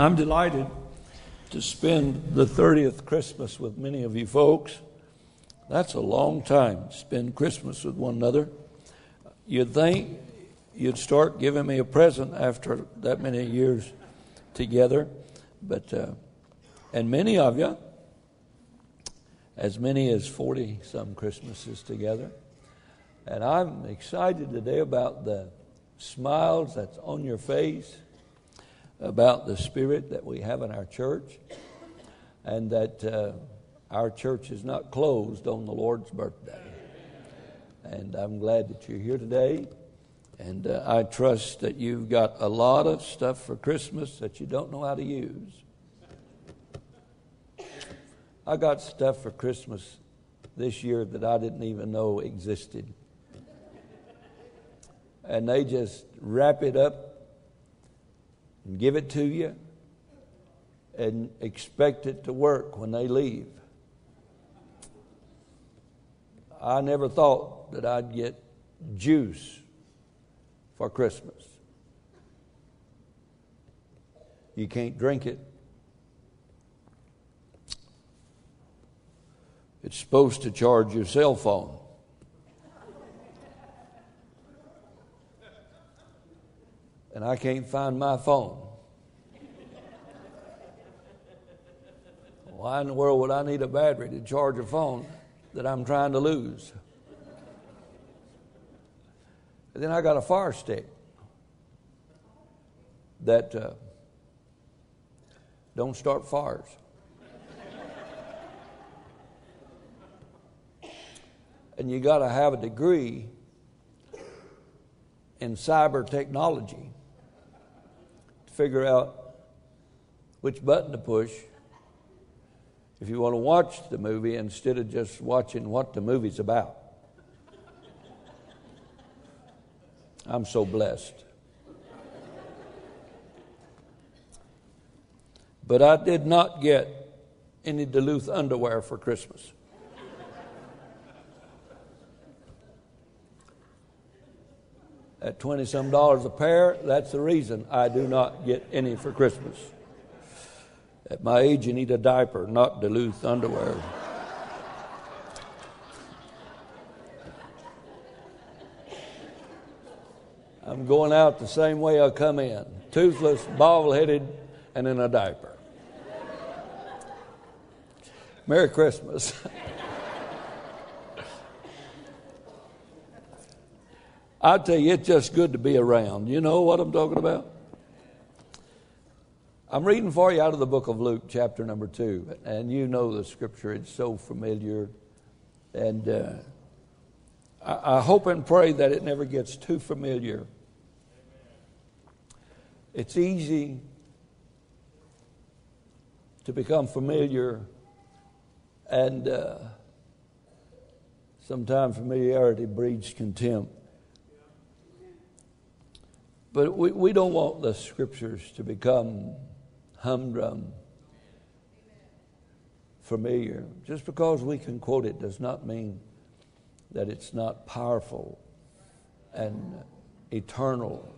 I'm delighted to spend the 30th Christmas with many of you folks. That's a long time to spend Christmas with one another. You'd think you'd start giving me a present after that many years together, but uh, and many of you, as many as 40 some Christmases together. And I'm excited today about the smiles that's on your face about the spirit that we have in our church and that uh, our church is not closed on the Lord's birthday. And I'm glad that you're here today. And uh, I trust that you've got a lot of stuff for Christmas that you don't know how to use. I got stuff for Christmas this year that I didn't even know existed. And they just wrap it up and give it to you and expect it to work when they leave. I never thought that I'd get juice for Christmas. You can't drink it. It's supposed to charge your cell phone. I can't find my phone. Why in the world would I need a battery to charge a phone that I'm trying to lose? And then I got a fire stick that uh, don't start fires. and you got to have a degree in cyber technology figure out which button to push if you want to watch the movie instead of just watching what the movie's about. I'm so blessed. But I did not get any Duluth underwear for Christmas. At 20 some dollars a pair. That's the reason I do not get any for Christmas. At my age, you need a diaper, not Duluth underwear. I'm going out the same way I come in toothless, bald headed, and in a diaper. Merry Christmas. I tell you, it's just good to be around. You know what I'm talking about? I'm reading for you out of the book of Luke, chapter number two, and you know the scripture. It's so familiar, and uh, I, I hope and pray that it never gets too familiar. It's easy to become familiar, and uh, sometimes familiarity breeds contempt. But we, we don't want the scriptures to become humdrum, familiar. Just because we can quote it does not mean that it's not powerful and eternal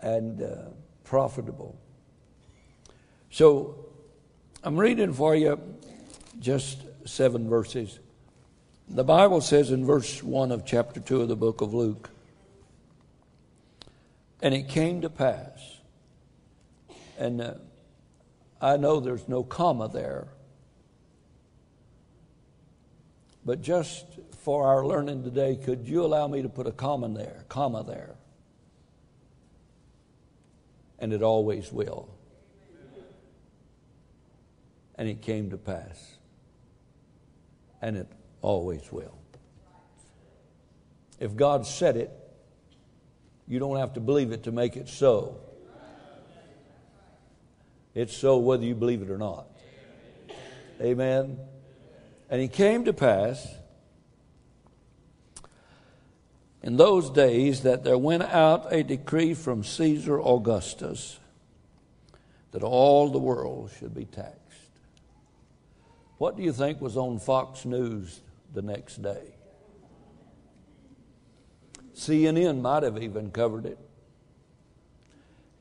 and uh, profitable. So I'm reading for you just seven verses. The Bible says in verse 1 of chapter 2 of the book of Luke, and it came to pass, and uh, I know there's no comma there, but just for our learning today, could you allow me to put a comma there, comma there? And it always will. And it came to pass. And it always will. If God said it, you don't have to believe it to make it so. It's so whether you believe it or not. Amen. And it came to pass in those days that there went out a decree from Caesar Augustus that all the world should be taxed. What do you think was on Fox News the next day? CNN might have even covered it.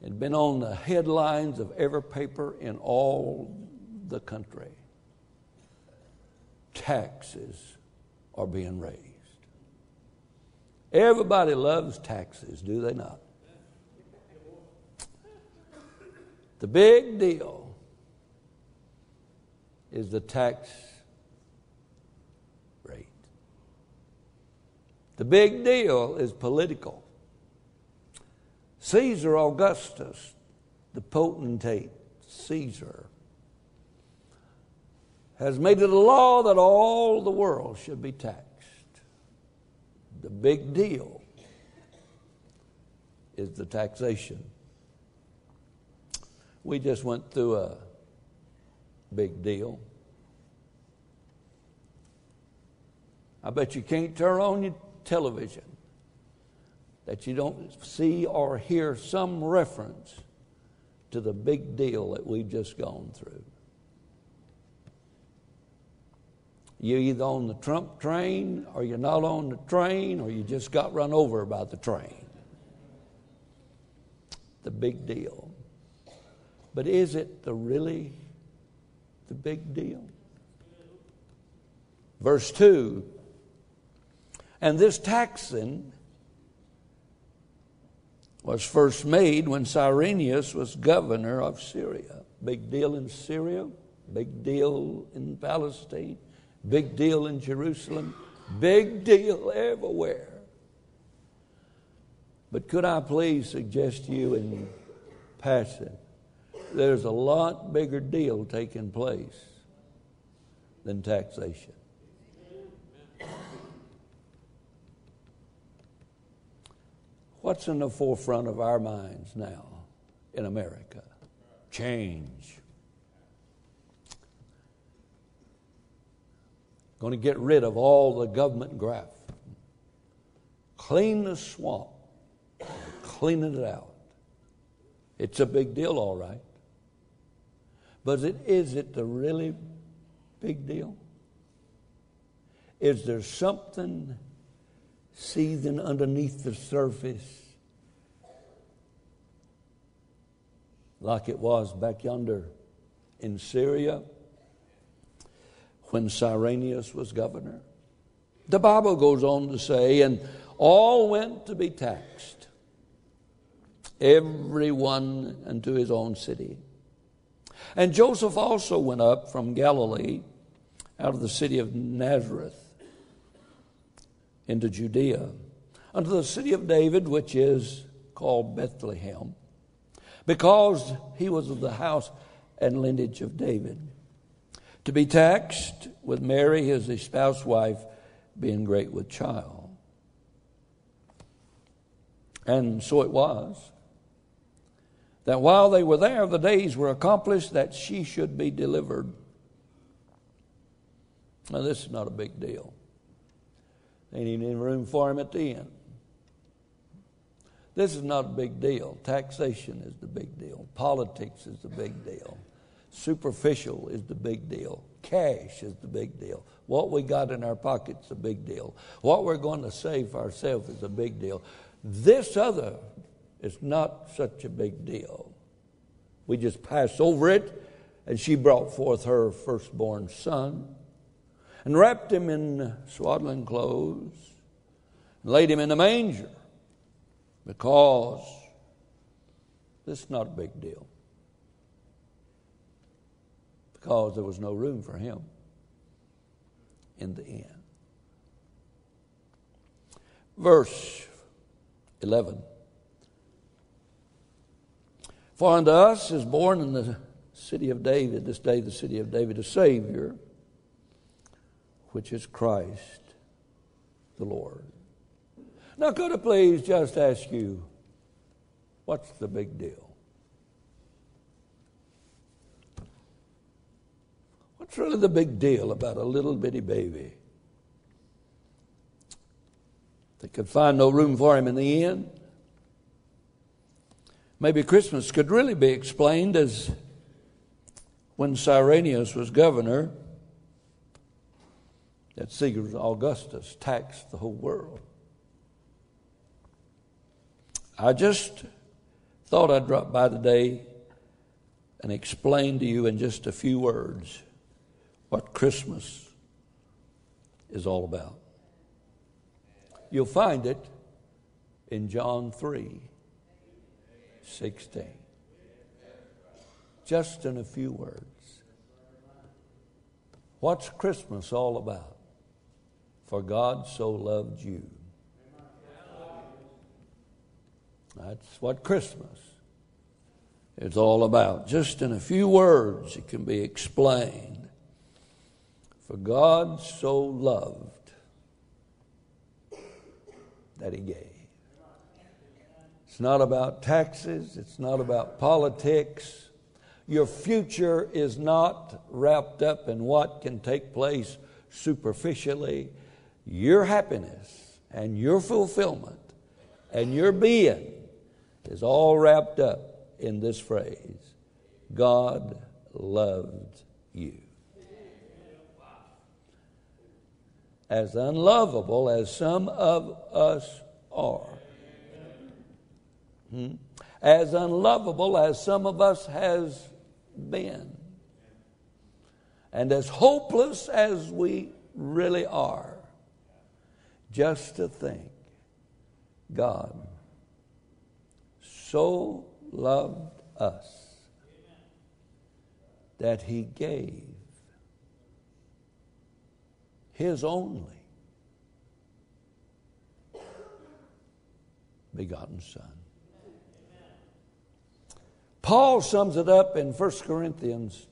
It'd been on the headlines of every paper in all the country. Taxes are being raised. Everybody loves taxes, do they not? The big deal is the tax The big deal is political. Caesar Augustus, the potentate Caesar, has made it a law that all the world should be taxed. The big deal is the taxation. We just went through a big deal. I bet you can't turn on your television that you don't see or hear some reference to the big deal that we've just gone through. You're either on the Trump train or you're not on the train or you just got run over by the train. The big deal. But is it the really the big deal? Verse 2 And this taxing was first made when Cyrenius was governor of Syria. Big deal in Syria, big deal in Palestine, big deal in Jerusalem, big deal everywhere. But could I please suggest to you in passing, there's a lot bigger deal taking place than taxation. What's in the forefront of our minds now in America? Change. Going to get rid of all the government graft. Clean the swamp. Cleaning it out. It's a big deal, all right. But it, is it the really big deal? Is there something seething underneath the surface like it was back yonder in Syria when Cyrenius was governor? The Bible goes on to say, and all went to be taxed, everyone unto his own city. And Joseph also went up from Galilee out of the city of Nazareth into Judea unto the city of David, which is called Bethlehem, because he was of the house and lineage of David, to be taxed with Mary, his espoused wife, being great with child. And so it was that while they were there, the days were accomplished that she should be delivered. Now, this is not a big deal. Ain't even any room for him at the end. This is not a big deal. Taxation is the big deal. Politics is the big deal. Superficial is the big deal. Cash is the big deal. What we got in our pockets is a big deal. What we're going to save for ourselves is a big deal. This other is not such a big deal. We just pass over it, and she brought forth her firstborn son and wrapped him in swaddling clothes and laid him in a manger because this is not a big deal. Because there was no room for him in the inn. Verse 11. For unto us is born in the city of David, this day the city of David, a Savior, which is Christ the Lord. Now, could I please just ask you, what's the big deal? What's really the big deal about a little bitty baby? They could find no room for him in the inn. Maybe Christmas could really be explained as when Cyrenius was governor, that Caesar Augustus taxed the whole world. I just Thought I'd drop by today and explain to you in just a few words what Christmas is all about. You'll find it in John 3 16. Just in a few words. What's Christmas all about? For God so loved you. That's what Christmas is all about. Just in a few words, it can be explained. For God so loved that He gave. It's not about taxes, it's not about politics. Your future is not wrapped up in what can take place superficially. Your happiness and your fulfillment and your being is all wrapped up in this phrase God loved you. As unlovable as some of us are, hmm, as unlovable as some of us has been, and as hopeless as we really are, just to think God so loved us that he gave his only begotten Son. Paul sums it up in 1 Corinthians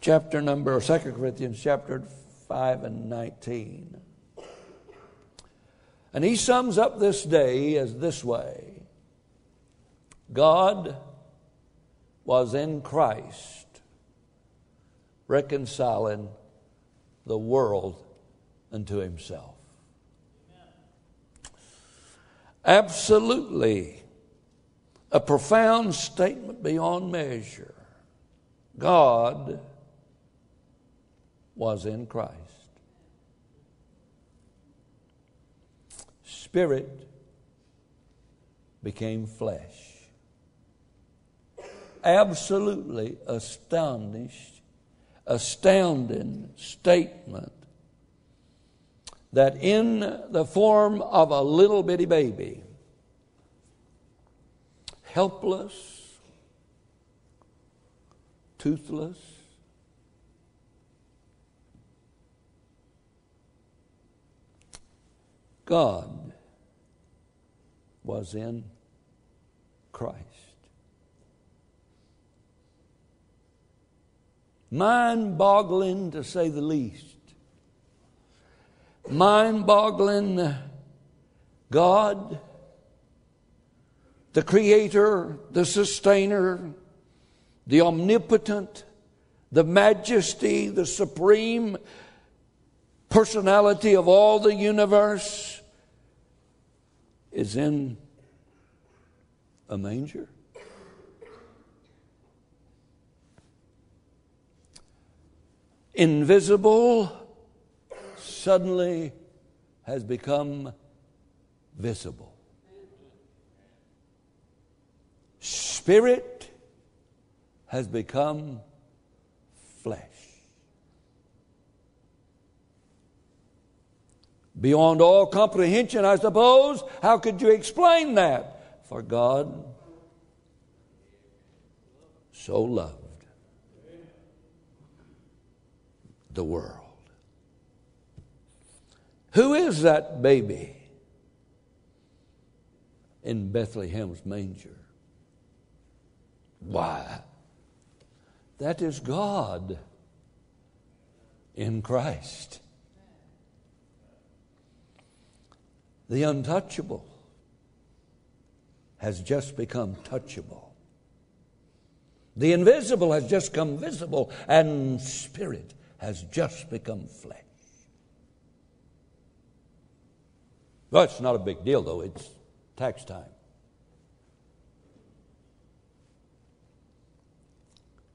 chapter number, or 2 Corinthians chapter 5 and 19. And he sums up this day as this way God was in Christ reconciling the world unto himself. Absolutely a profound statement beyond measure. God was in Christ. Spirit became flesh. Absolutely astonished, astounding statement that in the form of a little bitty baby, helpless, toothless, God was in Christ. Mind boggling to say the least. Mind boggling God, the Creator, the Sustainer, the Omnipotent, the Majesty, the Supreme Personality of all the universe is in a manger? Invisible suddenly has become visible. Spirit has become flesh. Beyond all comprehension, I suppose. How could you explain that? For God so loved the world. Who is that baby in Bethlehem's manger? Why? That is God in Christ. The untouchable has just become touchable. The invisible has just come visible, and spirit has just become flesh. Well, it's not a big deal, though. It's tax time.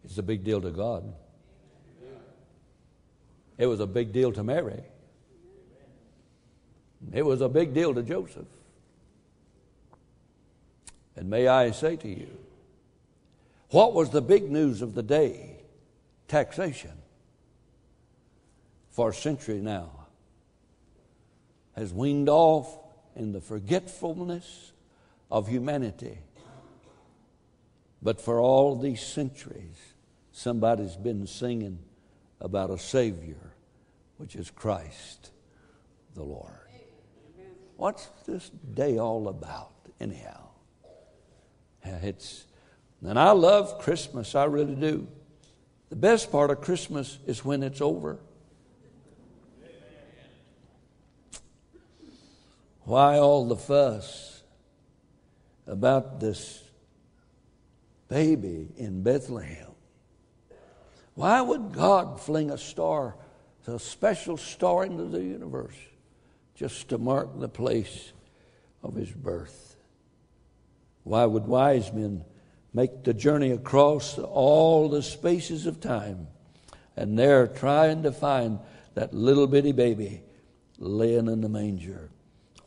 It's a big deal to God. It was a big deal to Mary. It was a big deal to Joseph. And may I say to you, what was the big news of the day? Taxation. For a century now has weaned off in the forgetfulness of humanity. But for all these centuries, somebody's been singing about a Savior, which is Christ the Lord. What's this day all about, anyhow? It's, and I love Christmas, I really do. The best part of Christmas is when it's over. Why all the fuss about this baby in Bethlehem? Why would God fling a star, a special star into the universe, just to mark the place of his birth? Why would wise men make the journey across all the spaces of time and there trying to find that little bitty baby laying in the manger?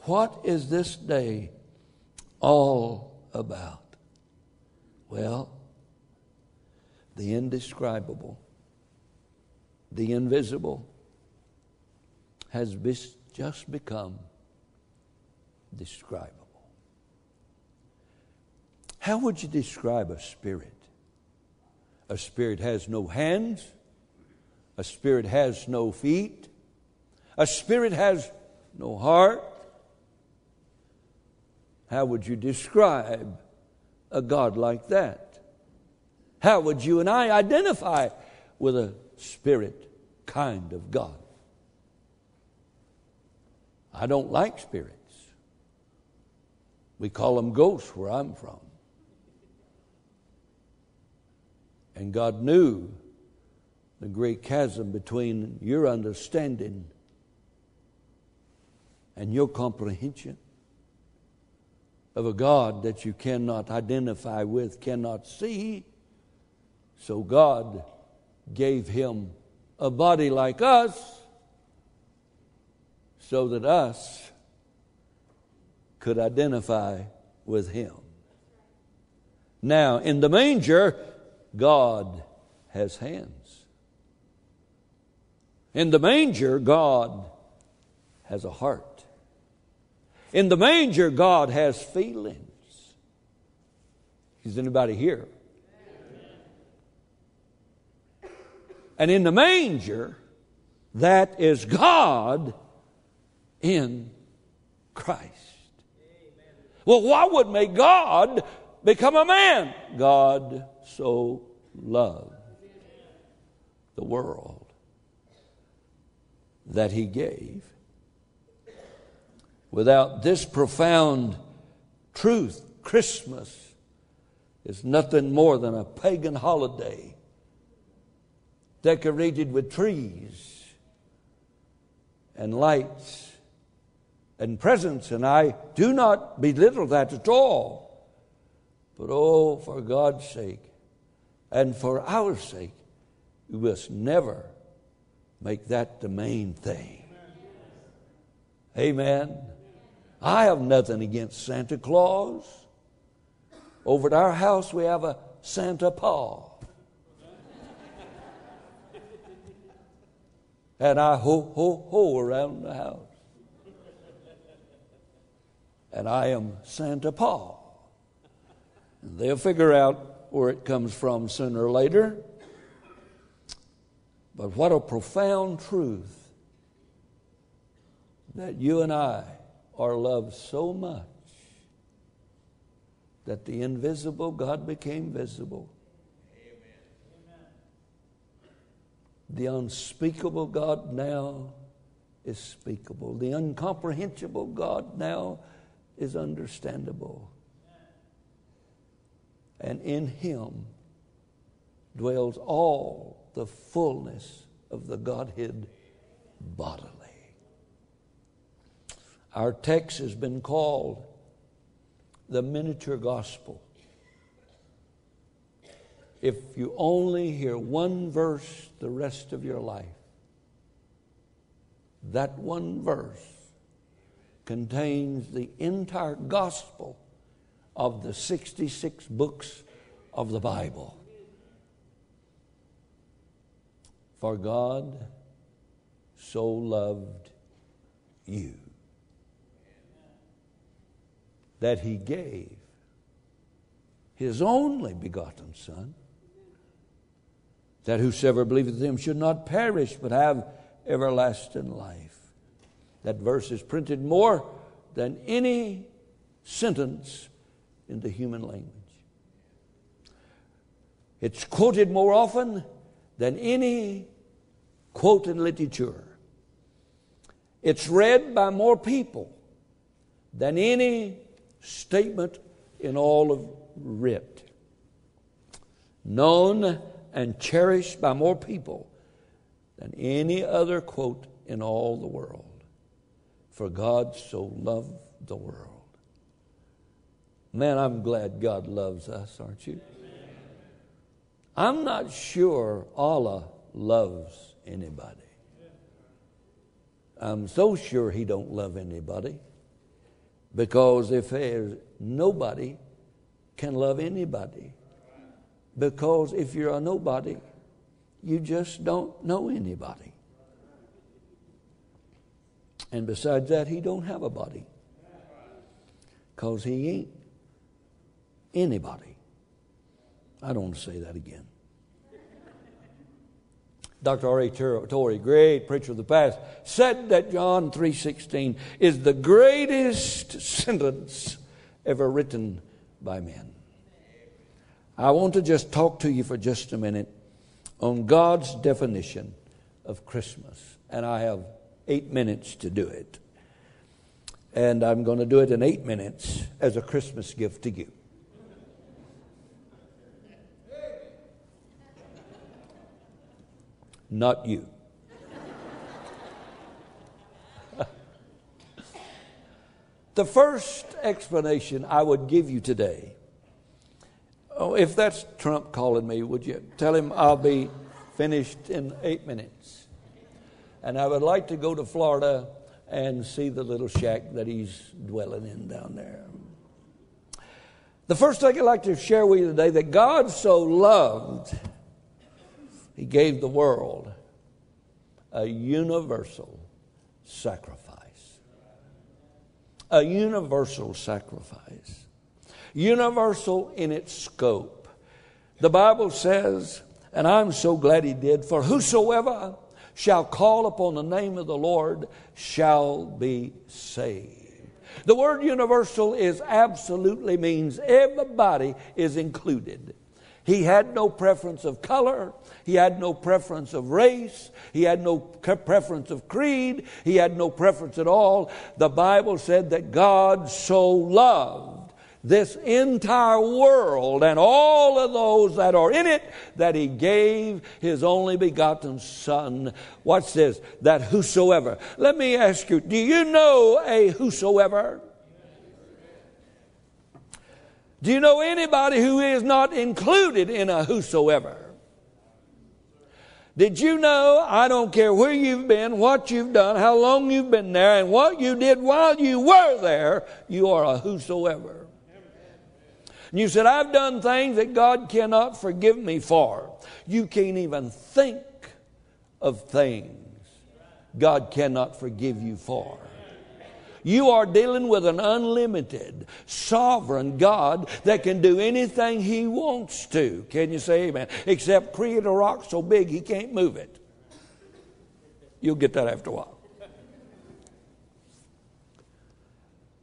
What is this day all about? Well, the indescribable, the invisible, has just become describable. How would you describe a spirit? A spirit has no hands, a spirit has no feet, a spirit has no heart, how would you describe a God like that? How would you and I identify with a spirit kind of God? I don't like spirits. We call them ghosts where I'm from. And God knew the great chasm between your understanding and your comprehension of a God that you cannot identify with, cannot see. So God gave him a body like us so that us could identify with him. Now, in the manger, God has hands. In the manger, God has a heart. In the manger, God has feelings. Is anybody here? And in the manger, that is God in Christ. Well, why would make God become a man? God so loved the world that he gave Without this profound truth, Christmas is nothing more than a pagan holiday decorated with trees and lights and presents. And I do not belittle that at all. But oh, for God's sake and for our sake, we must never make that the main thing. Amen. I have nothing against Santa Claus. Over at our house, we have a Santa Paw. and I ho, ho, ho around the house. And I am Santa Paul. And they'll figure out where it comes from sooner or later. But what a profound truth that you and I are loved so much that the invisible God became visible. Amen. The unspeakable God now is speakable. The incomprehensible God now is understandable. And in Him dwells all the fullness of the Godhead bodily. Our text has been called the miniature gospel. If you only hear one verse the rest of your life, that one verse contains the entire gospel of the 66 books of the Bible. For God so loved you that he gave his only begotten Son, that whosoever believeth in him should not perish but have everlasting life. That verse is printed more than any sentence in the human language. It's quoted more often than any quote in literature. It's read by more people than any statement in all of writ. Known and cherished by more people than any other quote in all the world. For God so loved the world. Man, I'm glad God loves us, aren't you? I'm not sure Allah loves anybody. I'm so sure he don't love anybody because if there's nobody can love anybody because if you're a nobody you just don't know anybody and besides that he don't have a body because he ain't anybody i don't want to say that again Dr. R.A. Torrey, great preacher of the past, said that John 3.16 is the greatest sentence ever written by men. I want to just talk to you for just a minute on God's definition of Christmas. And I have eight minutes to do it. And I'm going to do it in eight minutes as a Christmas gift to you. not you. the first explanation I would give you today, oh, if that's Trump calling me, would you tell him I'll be finished in eight minutes? And I would like to go to Florida and see the little shack that he's dwelling in down there. The first thing I'd like to share with you today that God so loved he gave the world a universal sacrifice. A universal sacrifice. Universal in its scope. The Bible says, and I'm so glad he did, for whosoever shall call upon the name of the Lord shall be saved. The word universal is absolutely means everybody is included. He had no preference of color. He had no preference of race. He had no preference of creed. He had no preference at all. The Bible said that God so loved this entire world and all of those that are in it that he gave his only begotten son. Watch this, that whosoever. Let me ask you, do you know a whosoever? Do you know anybody who is not included in a whosoever? Did you know? I don't care where you've been, what you've done, how long you've been there, and what you did while you were there, you are a whosoever. And you said, I've done things that God cannot forgive me for. You can't even think of things God cannot forgive you for. You are dealing with an unlimited, sovereign God that can do anything He wants to. Can you say amen? Except create a rock so big He can't move it. You'll get that after a while.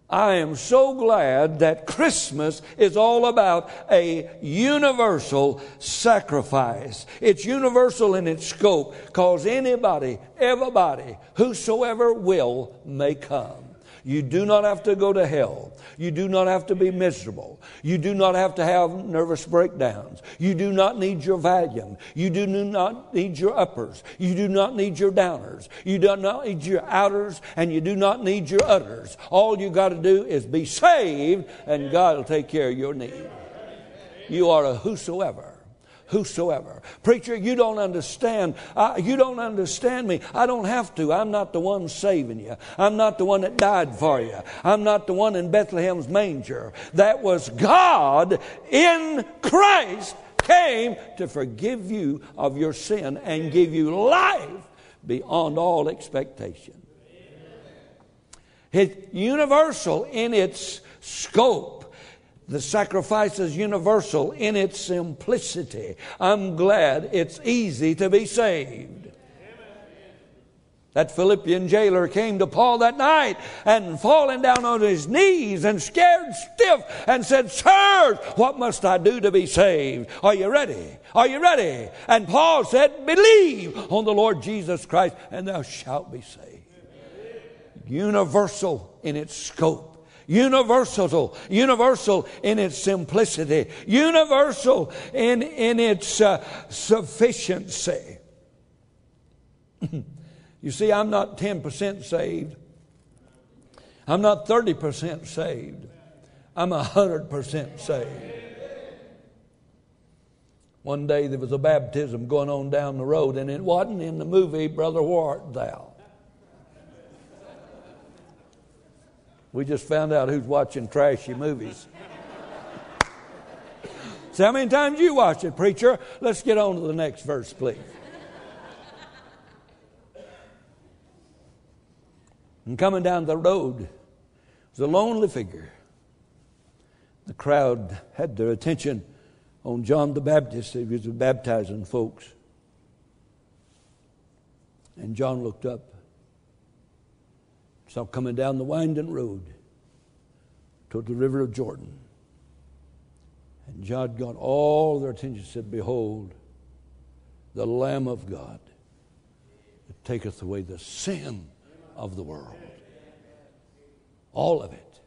I am so glad that Christmas is all about a universal sacrifice. It's universal in its scope because anybody, everybody, whosoever will may come. You do not have to go to hell. You do not have to be miserable. You do not have to have nervous breakdowns. You do not need your Valium. You do not need your uppers. You do not need your downers. You do not need your outers, and you do not need your utters. All you got to do is be saved, and God will take care of your need. You are a whosoever. Whosoever. Preacher, you don't understand. Uh, you don't understand me. I don't have to. I'm not the one saving you. I'm not the one that died for you. I'm not the one in Bethlehem's manger. That was God in Christ came to forgive you of your sin and give you life beyond all expectation. It's universal in its scope. The sacrifice is universal in its simplicity. I'm glad it's easy to be saved. That Philippian jailer came to Paul that night and falling down on his knees and scared stiff and said, Sirs, what must I do to be saved? Are you ready? Are you ready? And Paul said, Believe on the Lord Jesus Christ and thou shalt be saved. Universal in its scope universal, universal in its simplicity, universal in, in its uh, sufficiency. you see, I'm not 10% saved. I'm not 30% saved. I'm 100% saved. One day there was a baptism going on down the road, and it wasn't in the movie Brother Where Art Thou. We just found out who's watching trashy movies. See how many times you watch it, preacher? Let's get on to the next verse, please. And coming down the road was a lonely figure. The crowd had their attention on John the Baptist. He was baptizing folks. And John looked up saw coming down the winding road toward the river of Jordan. And John got all their attention, said, Behold, the Lamb of God that taketh away the sin of the world. All of it.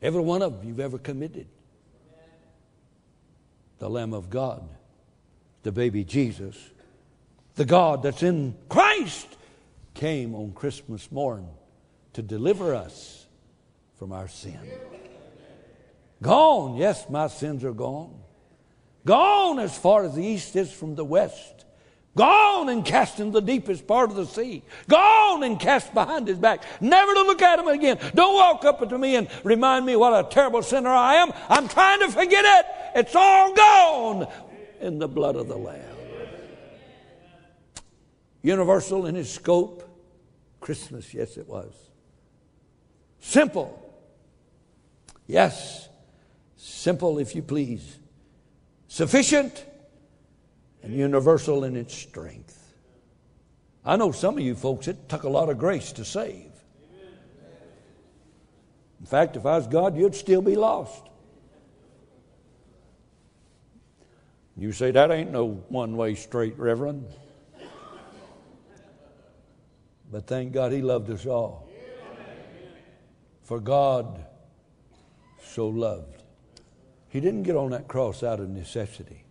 Every one of them you've ever committed. The Lamb of God, the baby Jesus, the God that's in Christ, came on Christmas morn to deliver us from our sin. Gone, yes, my sins are gone. Gone as far as the east is from the west. Gone and cast in the deepest part of the sea. Gone and cast behind his back. Never to look at him again. Don't walk up to me and remind me what a terrible sinner I am. I'm trying to forget it. It's all gone in the blood of the Lamb. Universal in his scope. Christmas, yes, it was. Simple. Yes, simple if you please. Sufficient and universal in its strength. I know some of you folks, it took a lot of grace to save. In fact, if I was God, you'd still be lost. You say, that ain't no one way street, Reverend. But thank God he loved us all. For God so loved. He didn't get on that cross out of necessity.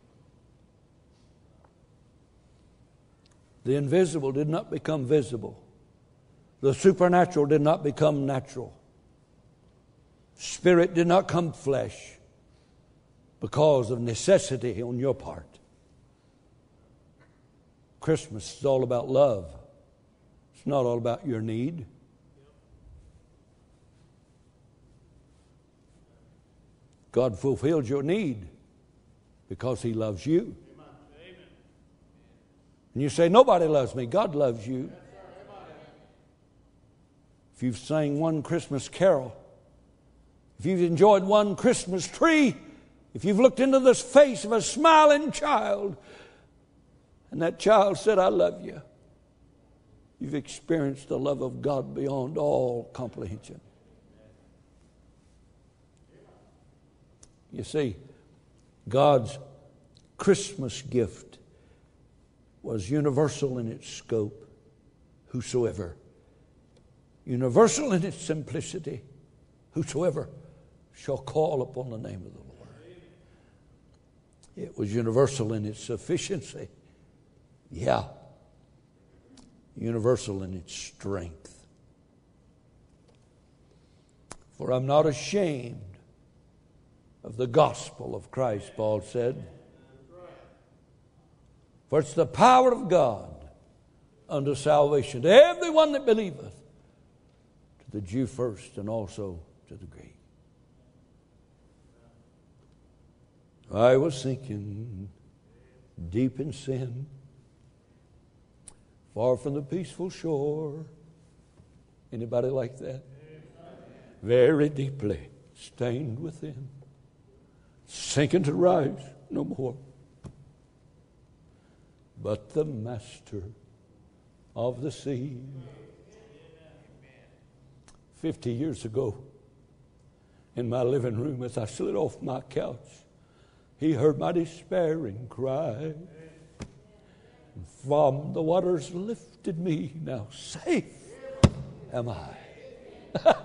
The invisible did not become visible. The supernatural did not become natural. Spirit did not come flesh because of necessity on your part. Christmas is all about love. It's not all about your need. God fulfilled your need because He loves you. And you say, Nobody loves me. God loves you. If you've sang one Christmas carol, if you've enjoyed one Christmas tree, if you've looked into the face of a smiling child, and that child said, I love you, you've experienced the love of God beyond all comprehension. You see, God's Christmas gift was universal in its scope, whosoever. Universal in its simplicity, whosoever shall call upon the name of the Lord. It was universal in its sufficiency. Yeah. Universal in its strength. For I'm not ashamed of the gospel of Christ, Paul said. For it's the power of God unto salvation to everyone that believeth, to the Jew first and also to the Greek. I was sinking deep in sin, far from the peaceful shore. Anybody like that? Very deeply stained within, sinking to rise no more. But the Master of the sea. Fifty years ago, in my living room, as I slid off my couch, he heard my despairing cry. And From the waters lifted me, now safe am I.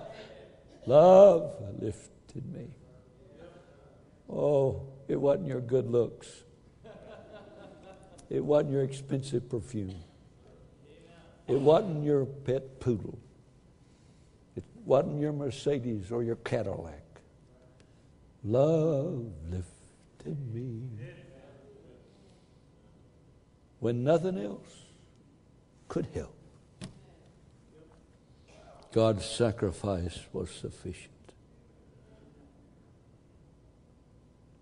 Love lifted me. Oh, it wasn't your good looks. It wasn't your expensive perfume. It wasn't your pet poodle. It wasn't your Mercedes or your Cadillac. Love lifted me. When nothing else could help. God's sacrifice was sufficient.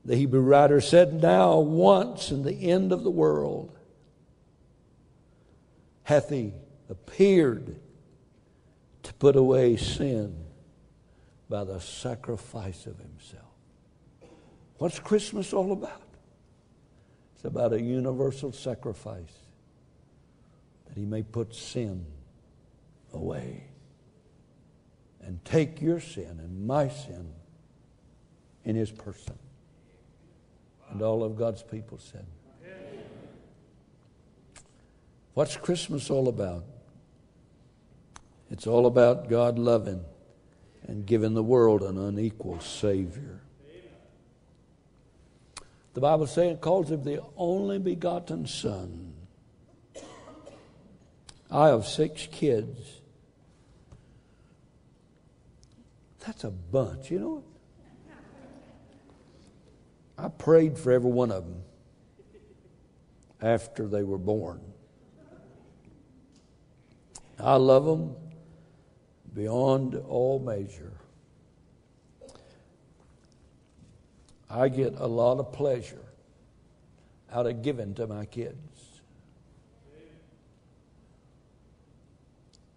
The Hebrew writer said, Now, once in the end of the world, hath he appeared to put away sin by the sacrifice of himself. What's Christmas all about? It's about a universal sacrifice that he may put sin away and take your sin and my sin in his person. And all of God's people said, What's Christmas all about? It's all about God loving and giving the world an unequal Savior. The Bible says it calls him the only begotten Son. I have six kids. That's a bunch, you know. I prayed for every one of them after they were born. I love them beyond all measure. I get a lot of pleasure out of giving to my kids.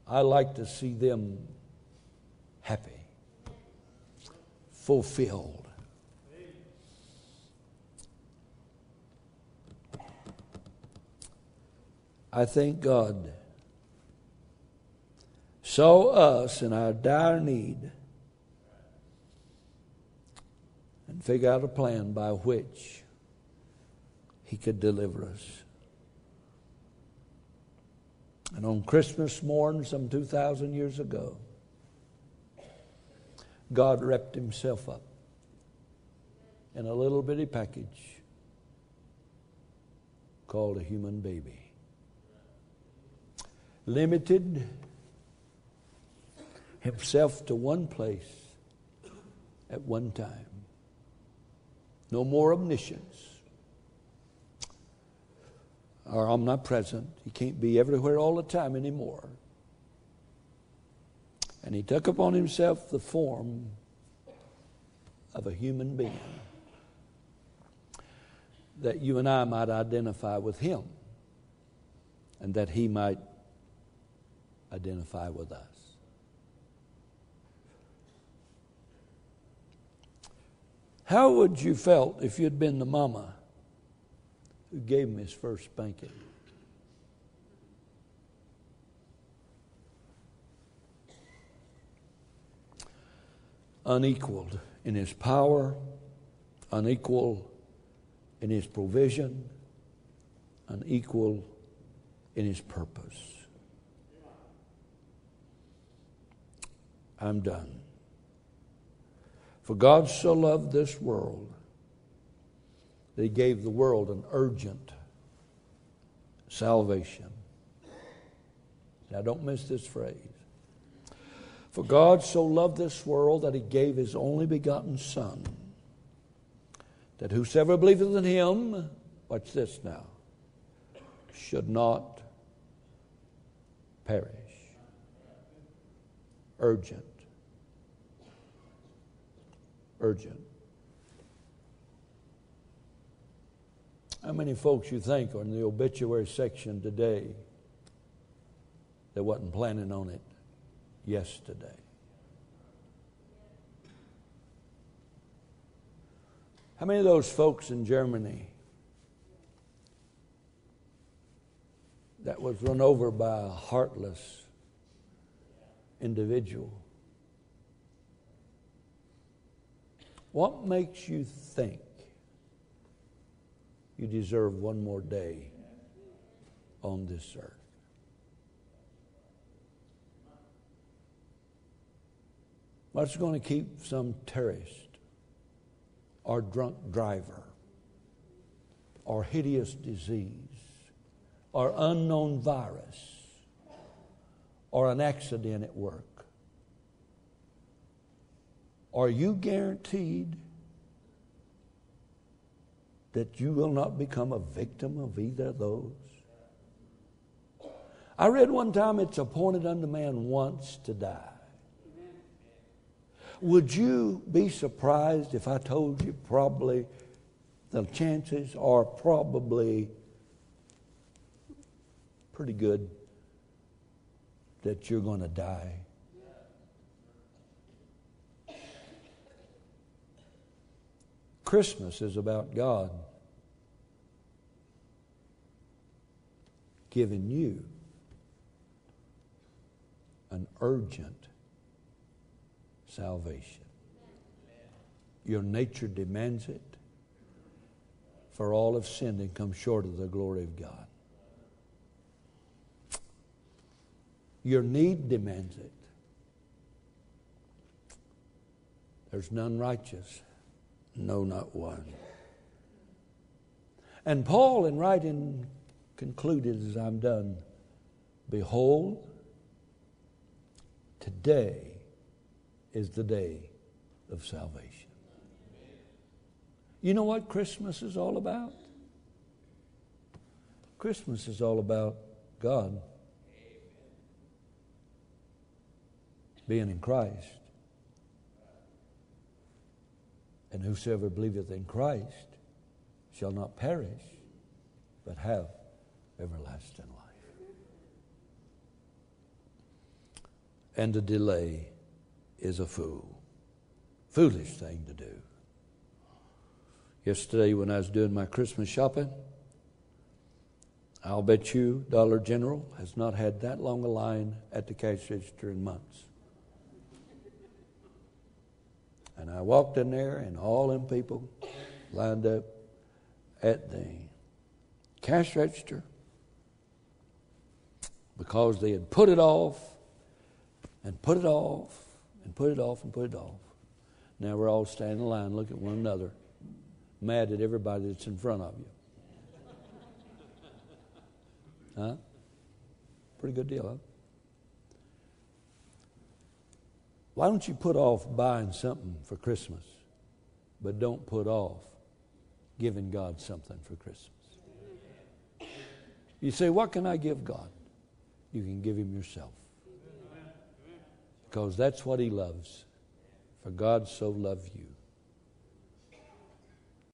I like to see them happy, fulfilled. I thank God saw us in our dire need and figure out a plan by which he could deliver us. And on Christmas morn, some 2,000 years ago, God wrapped himself up in a little bitty package called a human baby. Limited himself to one place at one time. No more omniscience or omnipresent. He can't be everywhere all the time anymore. And he took upon himself the form of a human being that you and I might identify with him and that he might identify with us. How would you felt if you'd been the mama who gave him his first spanking? Unequaled in his power, unequal in his provision, unequal in his purpose. I'm done. For God so loved this world that he gave the world an urgent salvation. Now, don't miss this phrase. For God so loved this world that he gave his only begotten Son, that whosoever believeth in him, watch this now, should not perish. Urgent. Urgent. How many folks you think are in the obituary section today that wasn't planning on it yesterday? How many of those folks in Germany that was run over by a heartless individual. What makes you think you deserve one more day on this earth? What's going to keep some terrorist or drunk driver or hideous disease or unknown virus or an accident at work? Are you guaranteed that you will not become a victim of either of those? I read one time it's appointed unto man once to die. Would you be surprised if I told you probably the chances are probably pretty good that you're going to die. Christmas is about God giving you an urgent salvation. Your nature demands it, for all have sinned and come short of the glory of God. Your need demands it. There's none righteous, no, not one. And Paul, in writing, concluded as I'm done Behold, today is the day of salvation. You know what Christmas is all about? Christmas is all about God being in Christ. And whosoever believeth in Christ shall not perish, but have everlasting life. And a delay is a fool. Foolish thing to do. Yesterday, when I was doing my Christmas shopping, I'll bet you Dollar General has not had that long a line at the cash register in months. And I walked in there, and all them people lined up at the cash register because they had put it off and put it off and put it off and put it off. Now we're all standing in line, looking at one another, mad at everybody that's in front of you. Huh? Pretty good deal, huh? Why don't you put off buying something for Christmas, but don't put off giving God something for Christmas? You say, What can I give God? You can give Him yourself. Because that's what He loves. For God so loved you